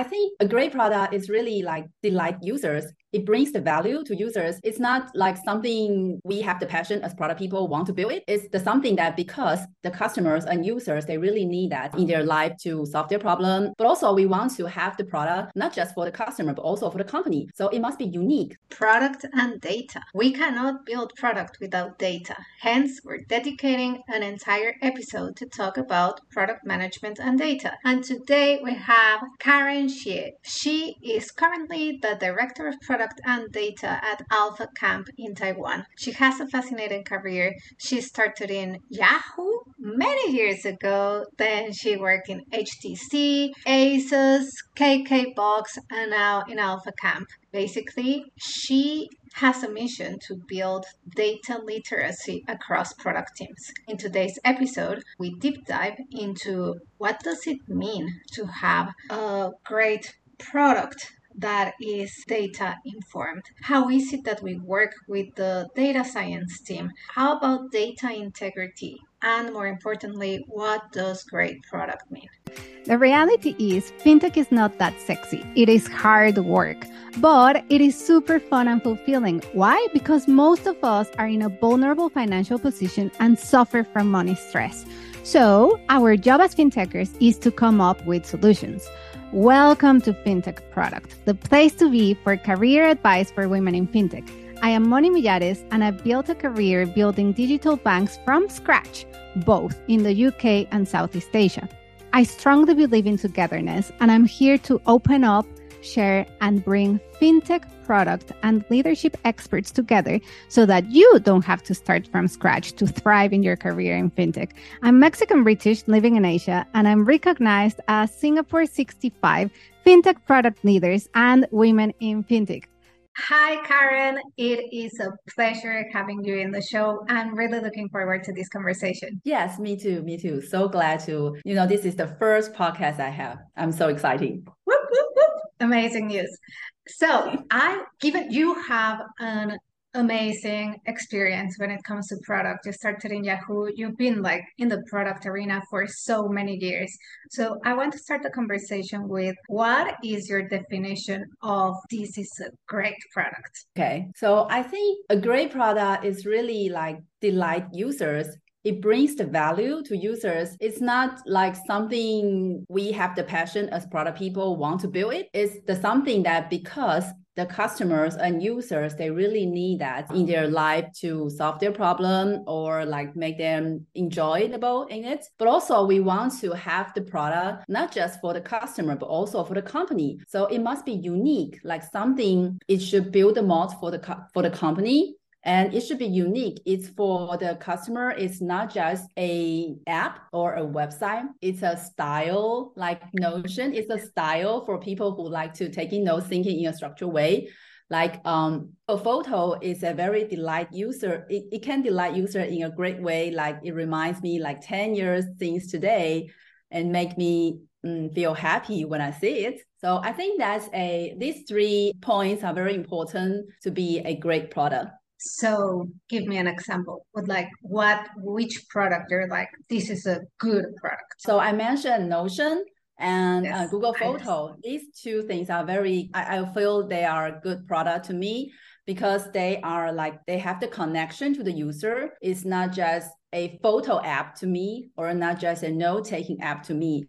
I think a great product is really like delight users it brings the value to users. It's not like something we have the passion as product people want to build it. It's the something that because the customers and users, they really need that in their life to solve their problem. But also we want to have the product, not just for the customer, but also for the company. So it must be unique. Product and data. We cannot build product without data. Hence, we're dedicating an entire episode to talk about product management and data. And today we have Karen Hsieh. She is currently the director of product product and data at Alpha Camp in Taiwan. She has a fascinating career. She started in Yahoo many years ago. Then she worked in HTC, Asus, KKBox, and now in Alpha Camp. Basically, she has a mission to build data literacy across product teams. In today's episode, we deep dive into what does it mean to have a great product that is data informed. How is it that we work with the data science team? How about data integrity? And more importantly, what does great product mean? The reality is, fintech is not that sexy. It is hard work, but it is super fun and fulfilling. Why? Because most of us are in a vulnerable financial position and suffer from money stress. So, our job as fintechers is to come up with solutions. Welcome to FinTech Product, the place to be for career advice for women in FinTech. I am Moni Millares, and I've built a career building digital banks from scratch, both in the UK and Southeast Asia. I strongly believe in togetherness, and I'm here to open up share, and bring fintech product and leadership experts together so that you don't have to start from scratch to thrive in your career in fintech. I'm Mexican British living in Asia, and I'm recognized as Singapore 65 fintech product leaders and women in fintech. Hi, Karen. It is a pleasure having you in the show. I'm really looking forward to this conversation. Yes, me too. Me too. So glad to, you know, this is the first podcast I have. I'm so excited. Whoop, whoop, whoop. Amazing news. So, I given you have an amazing experience when it comes to product. You started in Yahoo. You've been like in the product arena for so many years. So I want to start the conversation with what is your definition of this is a great product? Okay. So I think a great product is really like delight users it brings the value to users. It's not like something we have the passion as product people want to build it. It's the something that because the customers and users they really need that in their life to solve their problem or like make them enjoyable in it but also we want to have the product not just for the customer but also for the company so it must be unique like something it should build a mod for the co- for the company and it should be unique. It's for the customer. It's not just a app or a website. It's a style like notion. It's a style for people who like to taking notes thinking in a structured way. Like um, a photo is a very delight user. It, it can delight user in a great way. Like it reminds me like 10 years things today and make me mm, feel happy when i see it. So i think that's a these three points are very important to be a great product so give me an example with like what which product you're like this is a good product. So I mentioned Notion and uh, yes, uh, Google Photo. These two things are very I, I feel they are a good product to me because they are like they have the connection to the user. It's not just a photo app to me or not just a note taking app to me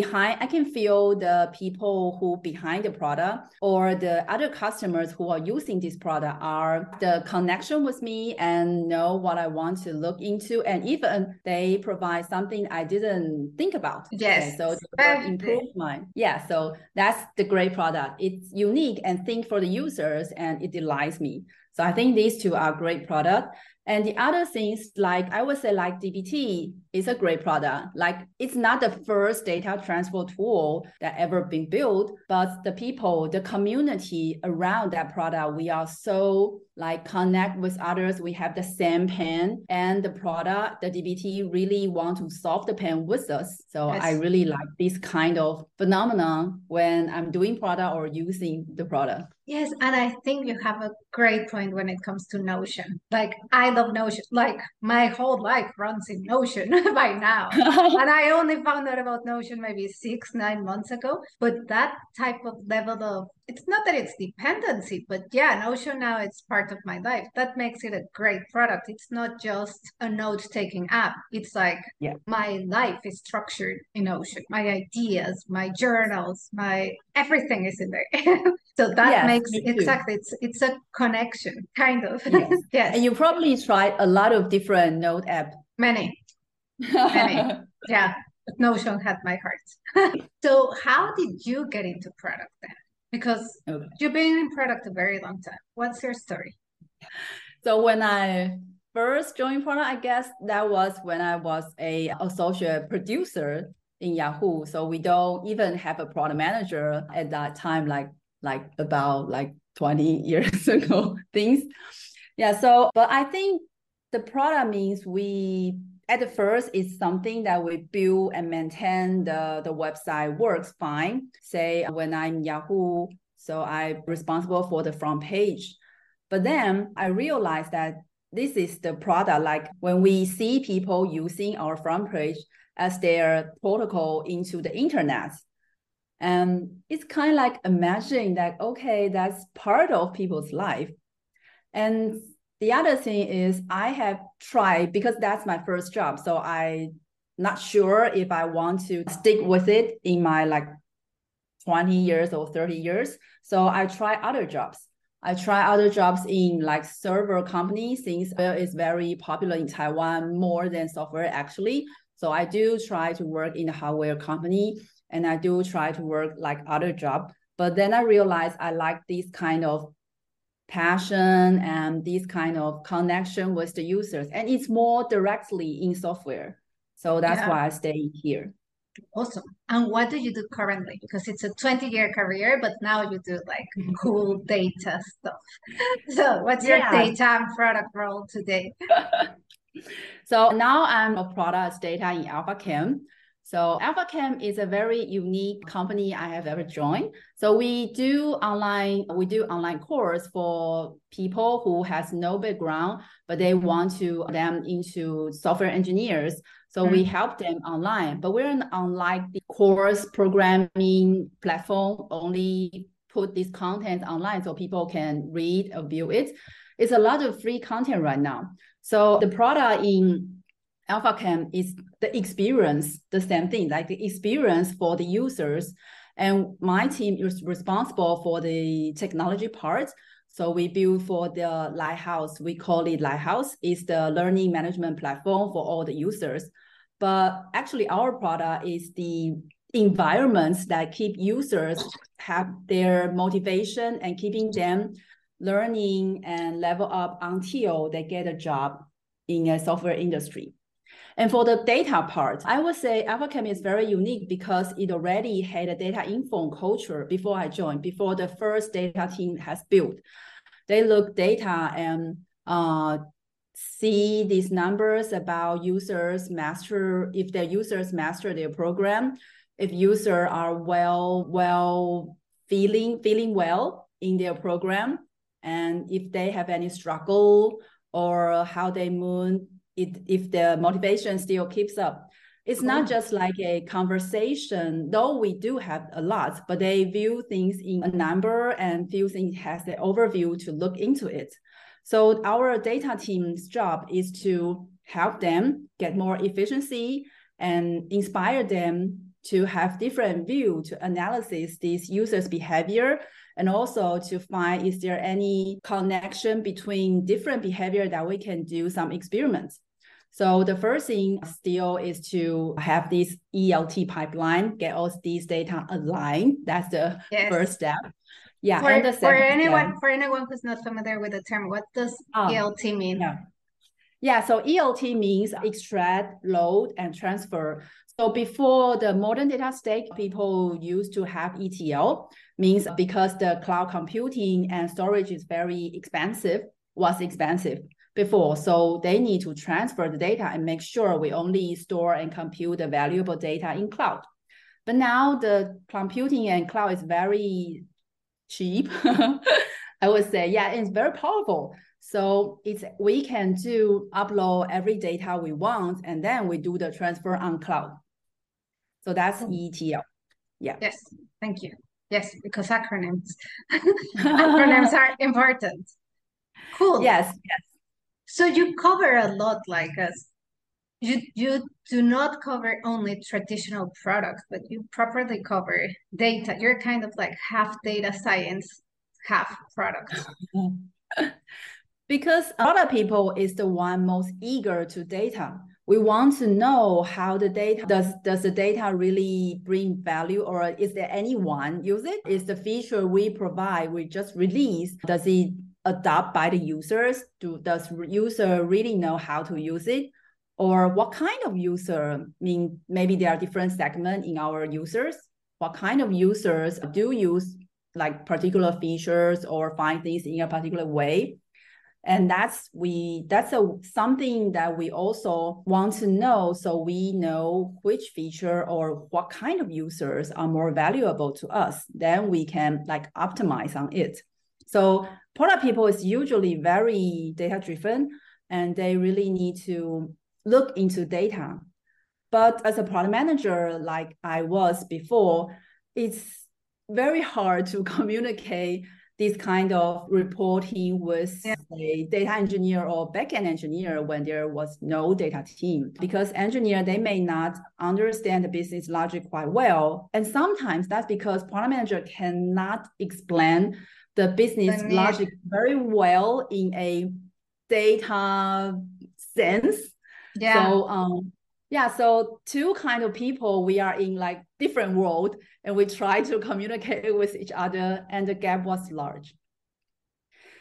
behind i can feel the people who behind the product or the other customers who are using this product are the connection with me and know what i want to look into and even they provide something i didn't think about. Yes. okay, so improve my yeah so that's the great product. It's unique and think for the users and it delights me so I think these two are great product. And the other things, like I would say, like DBT is a great product. Like it's not the first data transfer tool that ever been built, but the people, the community around that product, we are so like connect with others. We have the same pain and the product, the DBT really want to solve the pain with us. So yes. I really like this kind of phenomenon when I'm doing product or using the product. Yes, and I think you have a great point when it comes to Notion. Like I love Notion. Like my whole life runs in Notion by now. and I only found out about Notion maybe six, nine months ago. But that type of level of it's not that it's dependency, but yeah, Notion now it's part of my life. That makes it a great product. It's not just a note taking app. It's like yeah. my life is structured in Notion. My ideas, my journals, my everything is in there. so that yes, makes exactly it's it's a connection, kind of. Yes. yes. And you probably tried a lot of different note app. Many. Many. yeah. Notion had my heart. so how did you get into product then? Because okay. you've been in product a very long time. What's your story? So when I first joined product, I guess that was when I was a associate producer in Yahoo. So we don't even have a product manager at that time, like like about like 20 years ago things. Yeah. So but I think the product means we at the first it's something that we build and maintain the, the website works fine. Say when I'm Yahoo, so I'm responsible for the front page. But then I realized that this is the product. Like when we see people using our front page as their protocol into the internet, and it's kind of like imagining that okay, that's part of people's life. And the other thing is I have tried because that's my first job. So I not sure if I want to stick with it in my like 20 years or 30 years. So I try other jobs. I try other jobs in like server companies since it's very popular in Taiwan more than software actually. So I do try to work in a hardware company and I do try to work like other job. But then I realized I like this kind of passion and this kind of connection with the users. And it's more directly in software. So that's yeah. why i stay here. Awesome. And what do you do currently? Because it's a 20 year career but now you do like cool data stuff. So what's your data and product role today? So now i'm a product data in Alpha AlphaCam so Alpha Camp is a very unique company I have ever joined. So we do online, we do online course for people who has no background, but they want to them into software engineers. So mm-hmm. we help them online, but we're an unlike the course programming platform, only put this content online so people can read or view it. It's a lot of free content right now. So the product in Alpha Camp is the experience, the same thing, like the experience for the users. And my team is responsible for the technology part. So we build for the Lighthouse. We call it Lighthouse. It's the learning management platform for all the users. But actually, our product is the environments that keep users have their motivation and keeping them learning and level up until they get a job in a software industry. And for the data part, I would say Alpha Camp is very unique because it already had a data informed culture before I joined, before the first data team has built. They look data and uh, see these numbers about users master, if their users master their program, if users are well, well feeling, feeling well in their program, and if they have any struggle or how they move it, if the motivation still keeps up. It's not just like a conversation, though we do have a lot, but they view things in a number and feel things has the overview to look into it. So our data team's job is to help them get more efficiency and inspire them to have different view to analysis these users behavior and also to find is there any connection between different behavior that we can do some experiments so the first thing still is to have this ELT pipeline, get all these data aligned. That's the yes. first step. Yeah. For, for anyone step, for anyone who's not familiar with the term, what does um, ELT mean? Yeah. Yeah, so ELT means extract, load, and transfer. So before the modern data stack, people used to have ETL, means because the cloud computing and storage is very expensive, was expensive before. So they need to transfer the data and make sure we only store and compute the valuable data in cloud. But now the computing and cloud is very cheap. I would say, yeah, it's very powerful. So it's we can do upload every data we want, and then we do the transfer on cloud. So that's oh. ETL. Yeah. Yes. Thank you. Yes, because acronyms acronyms are important. Cool. Yes. Yes. So you cover a lot, like us. You you do not cover only traditional products, but you properly cover data. You're kind of like half data science, half product. because a lot of people is the one most eager to data we want to know how the data does does the data really bring value or is there anyone use it is the feature we provide we just release does it adopt by the users? Do does user really know how to use it? Or what kind of user mean maybe there are different segments in our users. What kind of users do use like particular features or find things in a particular way? And that's we that's a something that we also want to know so we know which feature or what kind of users are more valuable to us. Then we can like optimize on it so product people is usually very data driven and they really need to look into data. But as a product manager like i was before it's very hard to communicate this kind of reporting with yeah. a data engineer or backend engineer when there was no data team. Because engineer they may not understand the business logic quite well. And sometimes that's because product manager cannot explain the business logic very well in a data sense. Yeah. So um yeah so two kind of people we are in like different world and we try to communicate with each other and the gap was large.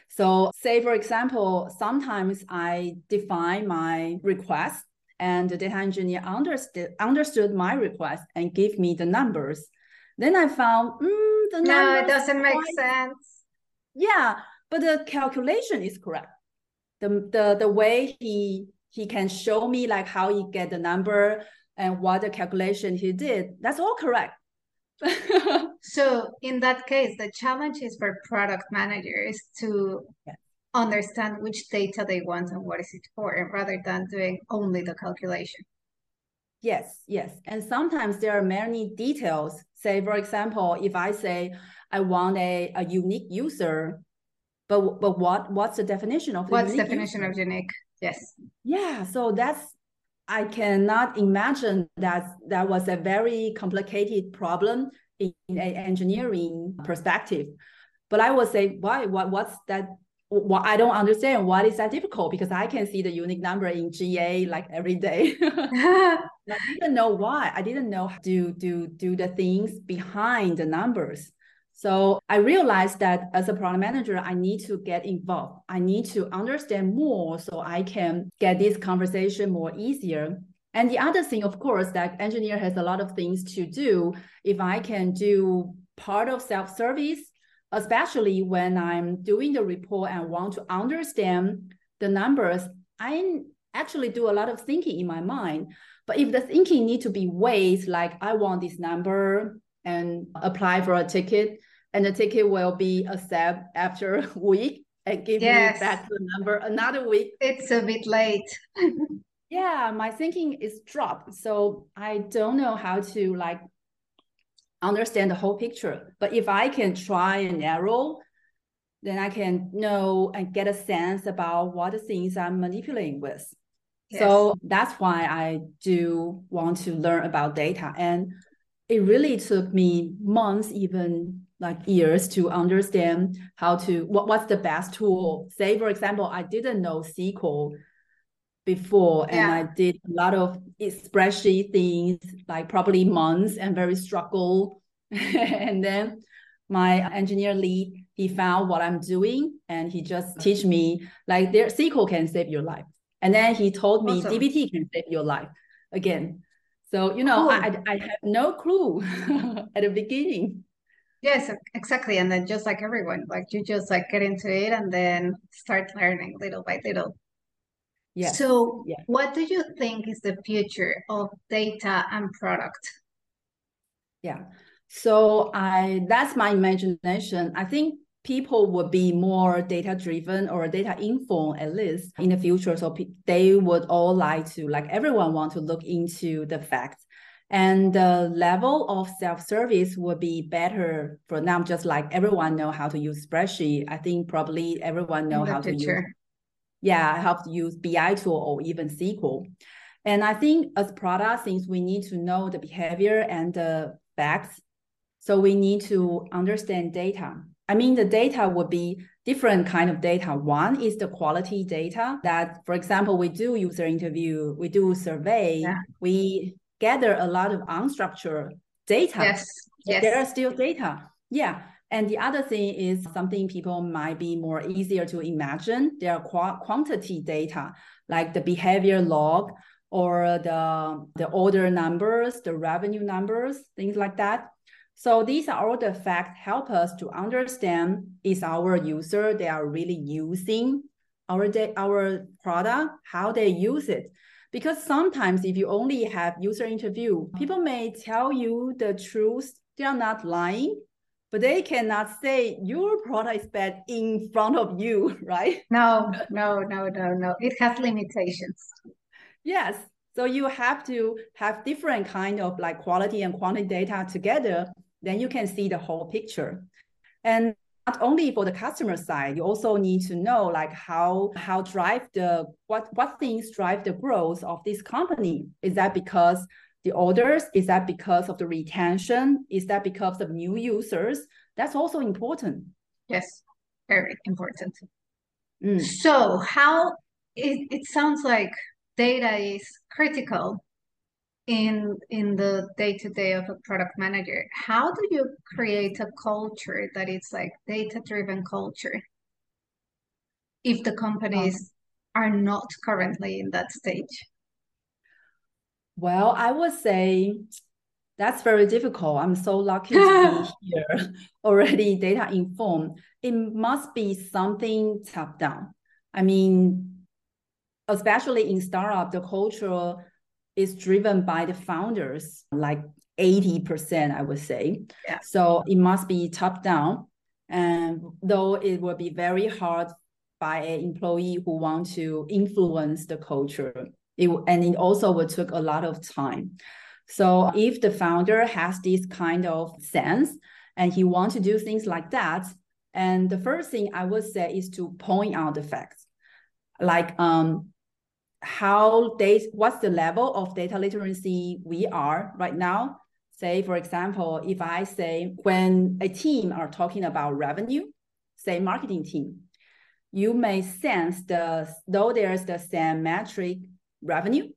So say for example sometimes i define my request and the data engineer understood understood my request and give me the numbers. Then i found mm, the no it doesn't make sense yeah but the calculation is correct the the, the way he he can show me like how he get the number and what the calculation he did. That's all correct. so in that case, the challenge is for product managers to yeah. understand which data they want and what is it for, rather than doing only the calculation. Yes, yes. And sometimes there are many details. Say, for example, if I say I want a, a unique user, but but what what's the definition of what's definition user? of unique? Yes. Yeah. So that's I cannot imagine that that was a very complicated problem in, an engineering perspective. But I would say, why? What? What's that? What I don't understand. What is that difficult? Because I can see the unique number in GA like every day. I didn't know why. I didn't know how to do do the things behind the numbers. So I realized that as a product manager, I need to get involved. I need to understand more so I can get this conversation more easier. And the other thing, of course, that engineer has a lot of things to do. If I can do part of self-service, especially when I'm doing the report and want to understand the numbers, I actually do a lot of thinking in my mind. But if the thinking need to be ways like I want this number, and apply for a ticket and the ticket will be accepted after a week and give yes. me back the number another week. It's a bit late. yeah, my thinking is dropped. So I don't know how to like understand the whole picture. But if I can try and narrow, then I can know and get a sense about what the things I'm manipulating with. Yes. So that's why I do want to learn about data. And it really took me months, even like years to understand how to what, what's the best tool. Say, for example, I didn't know SQL before and I did a lot of spreadsheet things like probably months and very struggle. and then my engineer lead, he found what I'm doing and he just teach me like there SQL can save your life. And then he told me awesome. DBT can save your life again. So, you know, oh, I, I have no clue at the beginning. Yes, exactly. And then just like everyone, like you just like get into it and then start learning little by little. Yeah. So, yeah. what do you think is the future of data and product? Yeah. So I that's my imagination. I think people would be more data driven or data informed at least in the future. So they would all like to like everyone want to look into the facts. And the level of self-service would be better for now just like everyone know how to use spreadsheet. I think probably everyone know how to use yeah how to use bi tool or even sql and i think as product things we need to know the behavior and the facts so we need to understand data i mean the data would be different kind of data one is the quality data that for example we do user interview we do survey yeah. we gather a lot of unstructured data. Yes. Yes. There are still data. Yeah. And the other thing is something people might be more easier to imagine. There are qu- quantity data like the behavior log or the, the order numbers, the revenue numbers, things like that. So these are all the facts help us to understand is our user they are really using our de- our product, how they use it. Because sometimes if you only have user interview, people may tell you the truth. They are not lying, but they cannot say your product is bad in front of you, right? No, no, no, no, no. It has limitations. Yes. So you have to have different kind of like quality and quantity data together. Then you can see the whole picture. And not only for the customer side, you also need to know like how how drive the what what things drive the growth of this company. Is that because the orders? Is that because of the retention? Is that because of new users? That's also important. Yes, very important. Mm. So how it, it sounds like data is critical in in the day to day of a product manager. How do you create a culture that is like data driven culture if the companies um, are not currently in that stage? Well i would say that's very difficult. I'm so lucky to be here already data informed. It must be something top down. I mean especially in startup the cultural is driven by the founders, like 80%, I would say. Yeah. So it must be top down. And though it will be very hard by an employee who want to influence the culture, it, and it also will take a lot of time. So if the founder has this kind of sense and he wants to do things like that, and the first thing I would say is to point out the facts. Like um, how they what's the level of data literacy we are right now? Say for example if i say when a team are talking about revenue say marketing team you may sense the though there's the same metric revenue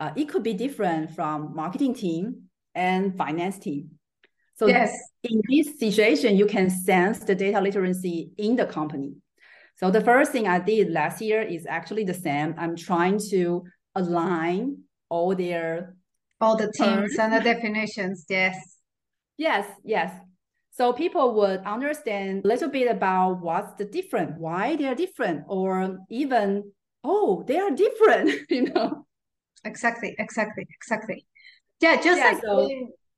uh, it could be different from marketing team and finance team. So yes. in this situation you can sense the data literacy in the company so the first thing I did last year is actually the same. I'm trying to align all their all the terms and the definitions. Yes. Yes, yes. So people would understand a little bit about what's the different, why they are different, or even oh, they are different, you know. Exactly, exactly, exactly. Yeah, just yeah, like so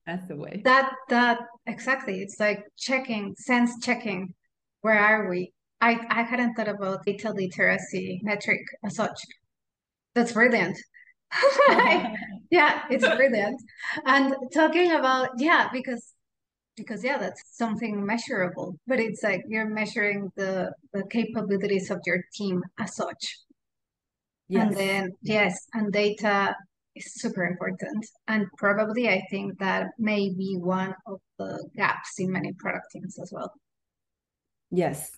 that's the way. That that exactly. It's like checking, sense checking. Where are we? I, I hadn't thought about data literacy metric as such. That's brilliant. yeah, it's brilliant. And talking about, yeah, because because yeah, that's something measurable, but it's like you're measuring the the capabilities of your team as such. Yes. And then yes, and data is super important. And probably I think that may be one of the gaps in many product teams as well. Yes,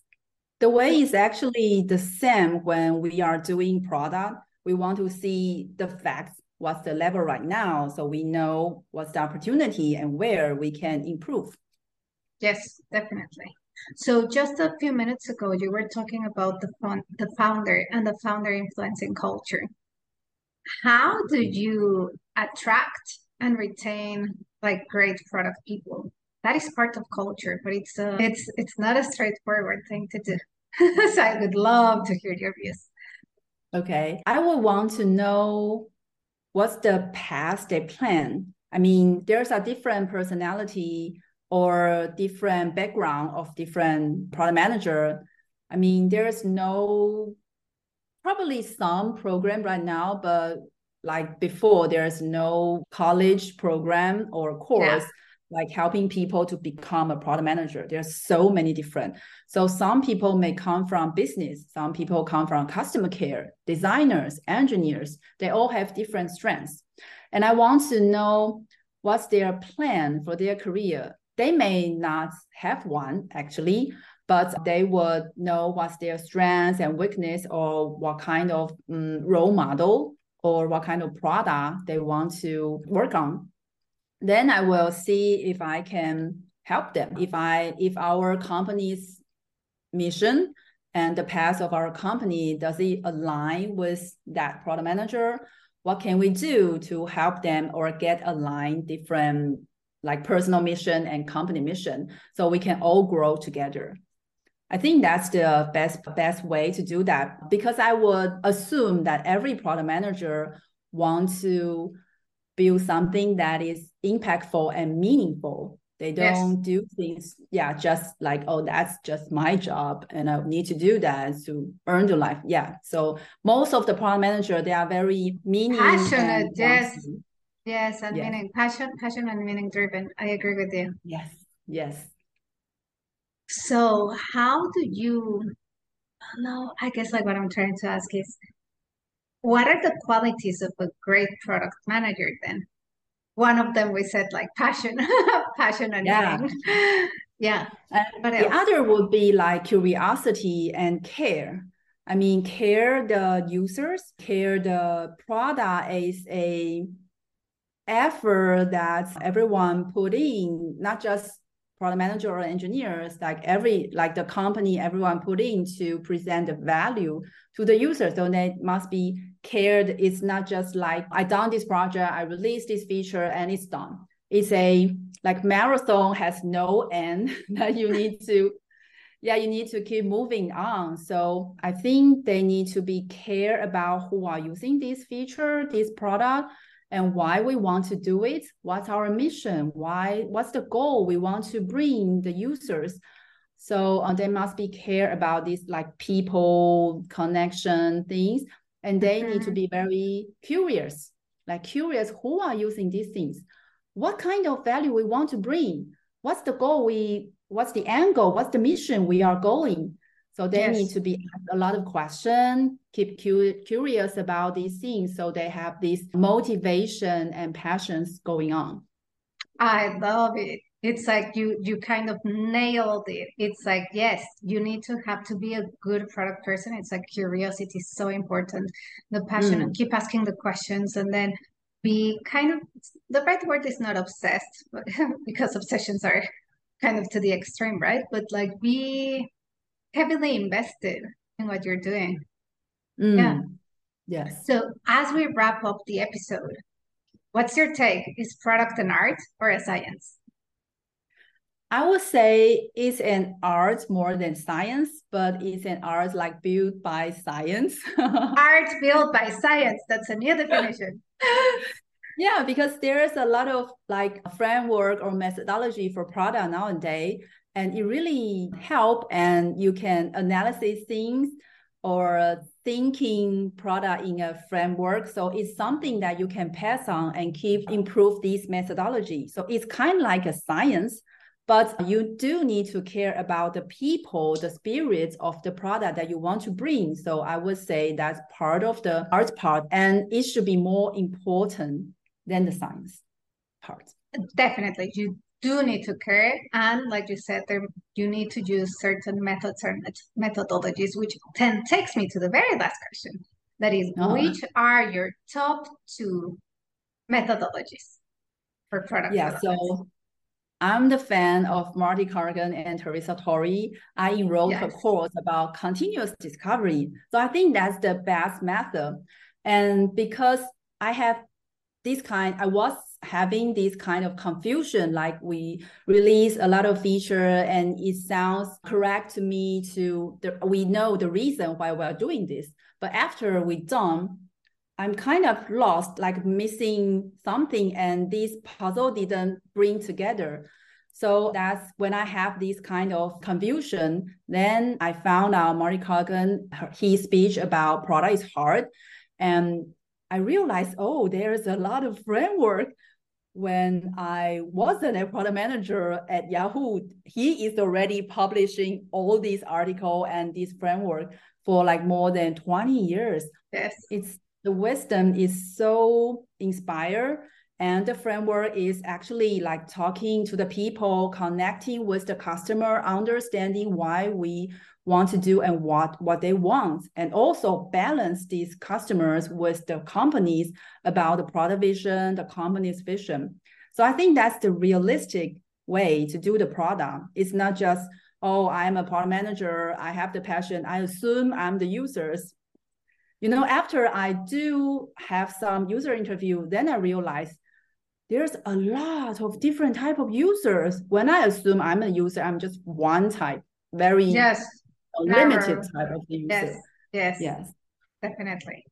the way is actually the same when we are doing product. We want to see the facts, what's the level right now, so we know what's the opportunity and where we can improve. Yes, definitely. So just a few minutes ago, you were talking about the fun, the founder and the founder influencing culture. How do you attract and retain like great product people? that is part of culture, but it's uh, it's it's not a straightforward thing to do. so I would love to hear your views. Okay, I would want to know what's the path they plan. I mean, there's a different personality or different background of different product manager. I mean, there's no probably some program right now, but like before, there's no college program or course. Yeah like helping people to become a product manager. There's so many different. So some people may come from business, some people come from customer care, designers, engineers. They all have different strengths. And I want to know what's their plan for their career. They may not have one actually, but they would know what's their strengths and weakness or what kind of um, role model or what kind of product they want to work on then I will see if I can help them. If I if our company's mission and the path of our company does it align with that product manager? What can we do to help them or get aligned different like personal mission and company mission so we can all grow together? I think that's the best best way to do that because I would assume that every product manager wants to build something that is impactful and meaningful. They don't yes. do things, yeah, just like, oh, that's just my job and I need to do that to earn the life. Yeah. So most of the product manager, they are very meaning passionate. Yes. Yes, and yes. meaning passion, passion and meaning driven. I agree with you. Yes. Yes. So how do you no, I guess like what I'm trying to ask is what are the qualities of a great product manager then? One of them we said like passion, passion and yeah. yeah. And the other would be like curiosity and care. I mean, care the users, care the product is a effort that everyone put in, not just product manager or engineers, like every like the company, everyone put in to present the value to the user. So they must be cared. It's not just like I done this project, I released this feature, and it's done. It's a like marathon has no end. That you need to yeah you need to keep moving on. So i think they need to be care about who are using this feature this product and why we want to do it. What's our mission? Why what's the goal we want to bring the users? So uh, they must be care about these like people connection things and they mm-hmm. need to mm-hmm. be very curious like curious who are using these things what kind of value we want to bring what's the goal we what's the angle what's the mission we are going so they yes. need to be asked a lot of questions keep cu- curious about these things so they have this motivation and passions going on i love it it's like you you kind of nailed it. It's like yes you need to have to be a good product person. It's like curiosity is so important. The passion mm. keep asking the questions and then be kind of the right word is not obsessed but because obsessions are kind of to the extreme right? But like be heavily invested in what you're doing. Mm. yeah. Yes. So as we wrap up the episode what's your take? Is product an art or a science I would say it's an art more than science, but it's an art like built by science. art built by science. That's a new definition. yeah, because there's a lot of like framework or methodology for product nowadays, and it really help and you can analyze things or thinking product in a framework. So it's something that you can pass on and keep improve this methodology. So it's kind of like a science, but you do need to care about the people, the spirits of the product that you want to bring. So I would say that's part of the art part, and it should be more important than the science part. Definitely, you do need to care, and like you said, there you need to use certain methods or methodologies, which then takes me to the very last question. That is, uh-huh. which are your top two methodologies for product? Yeah, so I'm the fan of Marty Cagan and Teresa Torres. I enrolled yes. a course about continuous discovery. So I think that's the best method. And because I have this kind, I was having this kind of confusion like we release a lot of feature and it sounds correct to me to the, we know the reason why we're doing this but after we done i'm kind of lost like missing something and this puzzle didn't bring together so that's when I have this kind of confusion. Then I found out Marty Cagan, his speech about product is hard. And I realized, oh, there's a lot of framework. When I wasn't a product manager at Yahoo, he is already publishing all these articles and this framework for like more than 20 years. Yes. It's the wisdom is so inspired and the framework is actually like talking to the people, connecting with the customer, understanding why we want to do and what what they want and also balance these customers with the companies about the product vision the company's vision. So i think that's the realistic way to do the product. It's not just oh i'm a product manager. I have the passion. I assume i'm the users you know after i do have some user interview then i realize there's a lot of different type of users when i assume i'm a user i'm just one type very yes limited type of user. Yes, yes, yes, definitely.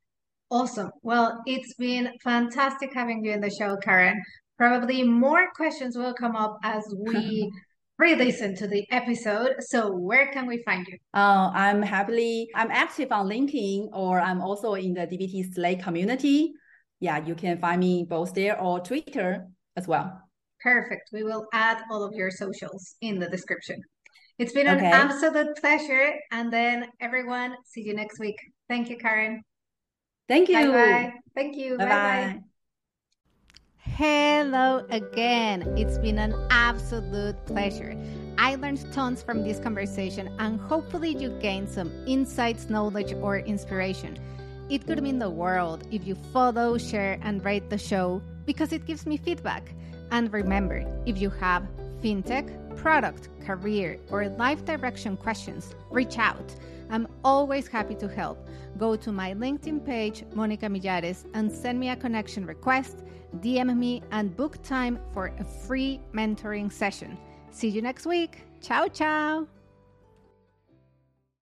Awesome. Well, it's been fantastic having you in the show, Karen. Probably more questions will come up as we re-listen to the episode. So where can we find you? Uh, I'm happily I'm active on LinkedIn or I'm also in the DBT Slack community. Yeah, you can find me both there or Twitter as well. Perfect. We will add all of your socials in the description. It's been okay. an absolute pleasure. And then everyone, see you next week. Thank you, Karen. Thank you. Bye-bye. Thank you. Bye bye. Hello again. It's been an absolute pleasure. I learned tons from this conversation, and hopefully, you gained some insights, knowledge, or inspiration. It could mean the world if you follow, share, and rate the show because it gives me feedback. And remember, if you have fintech, product, career, or life direction questions, reach out. I'm always happy to help. Go to my LinkedIn page, Monica Millares, and send me a connection request, DM me, and book time for a free mentoring session. See you next week. Ciao, ciao.